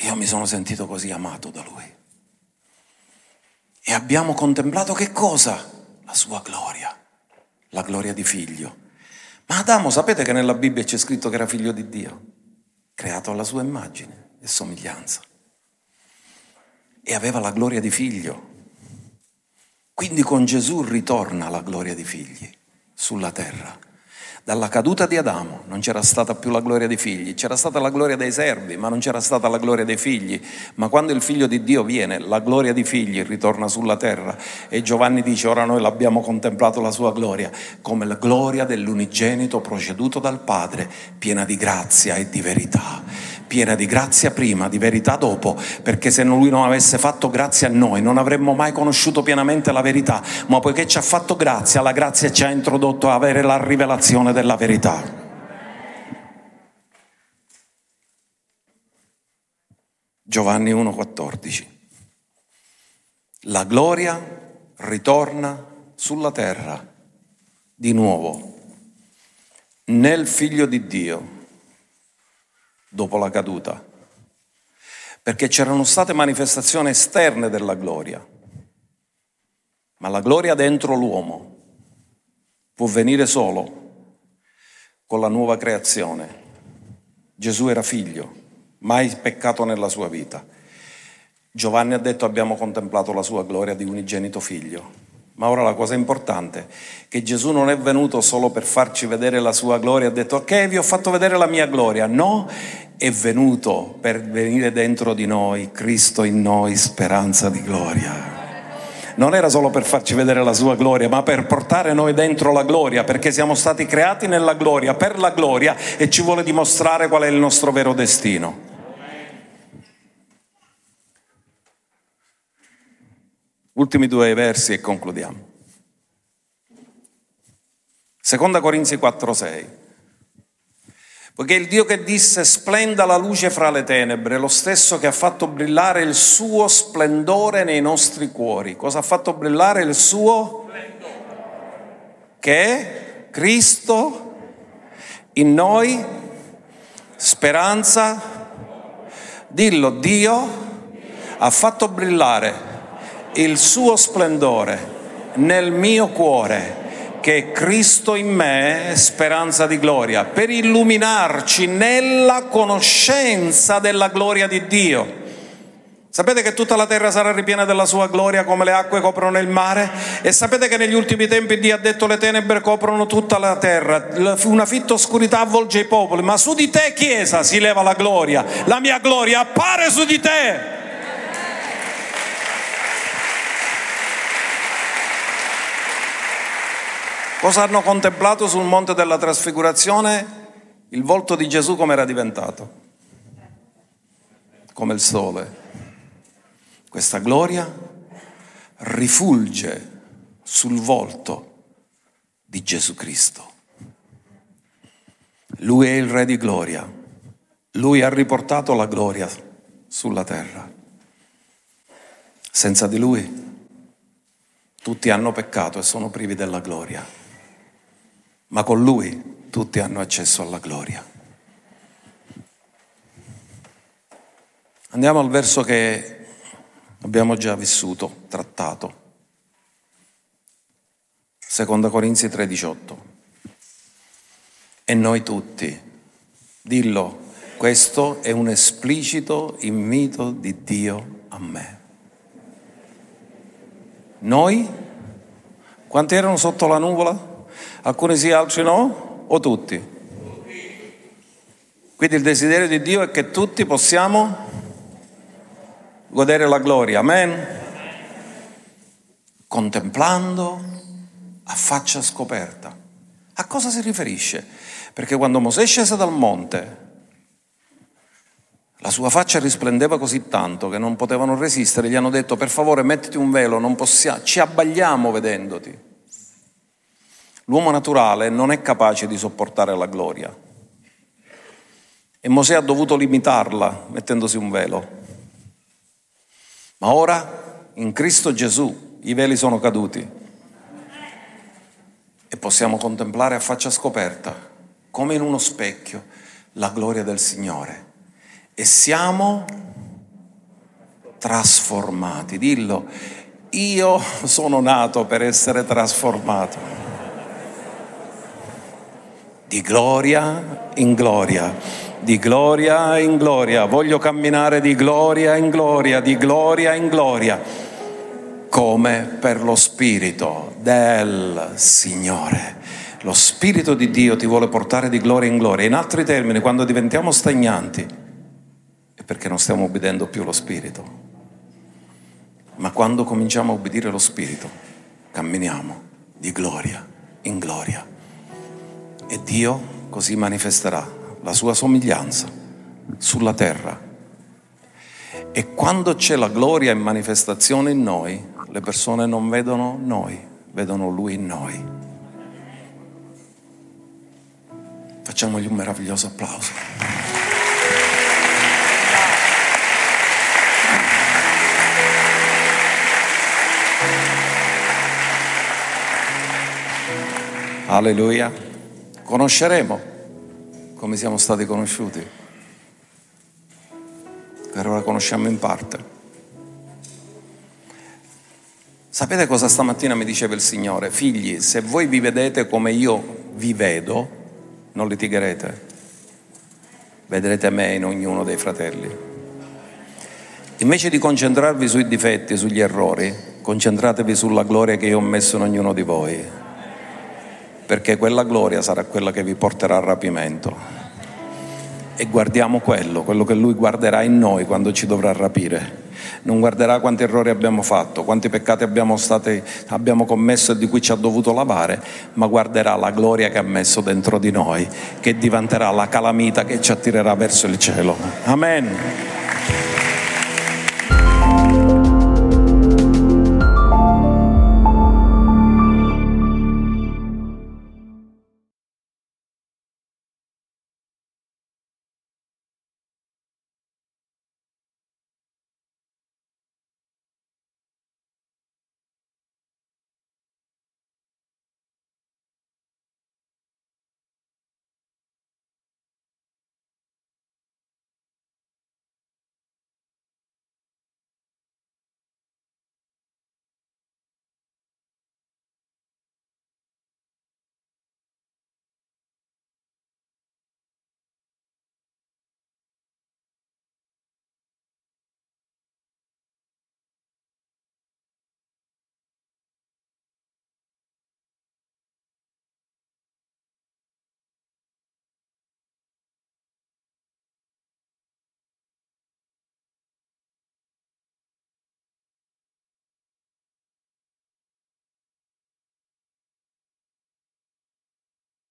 Io mi sono sentito così amato da lui. E abbiamo contemplato che cosa? La sua gloria, la gloria di figlio. Ma Adamo, sapete che nella Bibbia c'è scritto che era figlio di Dio, creato alla sua immagine e somiglianza. E aveva la gloria di figlio. Quindi con Gesù ritorna la gloria di figli sulla terra. Dalla caduta di Adamo non c'era stata più la gloria dei figli, c'era stata la gloria dei servi, ma non c'era stata la gloria dei figli. Ma quando il figlio di Dio viene, la gloria dei figli ritorna sulla terra. E Giovanni dice, ora noi l'abbiamo contemplato la sua gloria, come la gloria dell'unigenito proceduto dal Padre, piena di grazia e di verità piena di grazia prima, di verità dopo, perché se lui non avesse fatto grazia a noi non avremmo mai conosciuto pienamente la verità, ma poiché ci ha fatto grazia, la grazia ci ha introdotto a avere la rivelazione della verità. Giovanni 1,14 La gloria ritorna sulla terra di nuovo. Nel figlio di Dio dopo la caduta, perché c'erano state manifestazioni esterne della gloria, ma la gloria dentro l'uomo può venire solo con la nuova creazione. Gesù era figlio, mai peccato nella sua vita. Giovanni ha detto abbiamo contemplato la sua gloria di unigenito figlio. Ma ora la cosa importante è che Gesù non è venuto solo per farci vedere la sua gloria, ha detto ok vi ho fatto vedere la mia gloria, no, è venuto per venire dentro di noi, Cristo in noi, speranza di gloria. non era solo per farci vedere la sua gloria, ma per portare noi dentro la gloria, perché siamo stati creati nella gloria, per la gloria e ci vuole dimostrare qual è il nostro vero destino. Ultimi due versi e concludiamo. Seconda Corinzi 4:6. Poiché il Dio che disse splenda la luce fra le tenebre, lo stesso che ha fatto brillare il suo splendore nei nostri cuori. Cosa ha fatto brillare il suo? Splendore. Che è Cristo in noi, speranza. Dillo, Dio ha fatto brillare il suo splendore nel mio cuore che è Cristo in me, speranza di gloria, per illuminarci nella conoscenza della gloria di Dio. Sapete che tutta la terra sarà ripiena della sua gloria come le acque coprono il mare? E sapete che negli ultimi tempi Dio ha detto le tenebre coprono tutta la terra, una fitta oscurità avvolge i popoli, ma su di te Chiesa si leva la gloria, la mia gloria appare su di te. Cosa hanno contemplato sul monte della trasfigurazione? Il volto di Gesù come era diventato? Come il sole. Questa gloria rifulge sul volto di Gesù Cristo. Lui è il Re di gloria. Lui ha riportato la gloria sulla terra. Senza di Lui tutti hanno peccato e sono privi della gloria ma con lui tutti hanno accesso alla gloria. Andiamo al verso che abbiamo già vissuto, trattato. Seconda Corinzi 3:18. E noi tutti, dillo, questo è un esplicito invito di Dio a me. Noi? Quanti erano sotto la nuvola? Alcuni sì, altri no? O tutti? Quindi il desiderio di Dio è che tutti possiamo godere la gloria, amen? Contemplando a faccia scoperta. A cosa si riferisce? Perché quando Mosè scese dal monte, la sua faccia risplendeva così tanto che non potevano resistere, gli hanno detto per favore mettiti un velo, non possiamo, ci abbagliamo vedendoti. L'uomo naturale non è capace di sopportare la gloria. E Mosè ha dovuto limitarla mettendosi un velo. Ma ora, in Cristo Gesù, i veli sono caduti e possiamo contemplare a faccia scoperta, come in uno specchio, la gloria del Signore. E siamo trasformati. Dillo, io sono nato per essere trasformato di gloria in gloria, di gloria in gloria. Voglio camminare di gloria in gloria, di gloria in gloria, come per lo Spirito del Signore. Lo Spirito di Dio ti vuole portare di gloria in gloria. In altri termini, quando diventiamo stagnanti, è perché non stiamo obbedendo più lo Spirito. Ma quando cominciamo a obbedire lo Spirito, camminiamo di gloria in gloria e Dio così manifesterà la sua somiglianza sulla terra. E quando c'è la gloria in manifestazione in noi, le persone non vedono noi, vedono Lui in noi. Facciamogli un meraviglioso applauso. Alleluia conosceremo come siamo stati conosciuti. Per ora conosciamo in parte. Sapete cosa stamattina mi diceva il Signore? Figli, se voi vi vedete come io vi vedo, non litigherete. Vedrete me in ognuno dei fratelli. Invece di concentrarvi sui difetti, sugli errori, concentratevi sulla gloria che io ho messo in ognuno di voi perché quella gloria sarà quella che vi porterà al rapimento. E guardiamo quello, quello che Lui guarderà in noi quando ci dovrà rapire. non guarderà quanti errori abbiamo fatto, quanti peccati abbiamo, state, abbiamo commesso e di cui ci ha dovuto lavare, ma guarderà la gloria che ha messo dentro di noi, che diventerà la calamita che ci attirerà verso il cielo. Amen.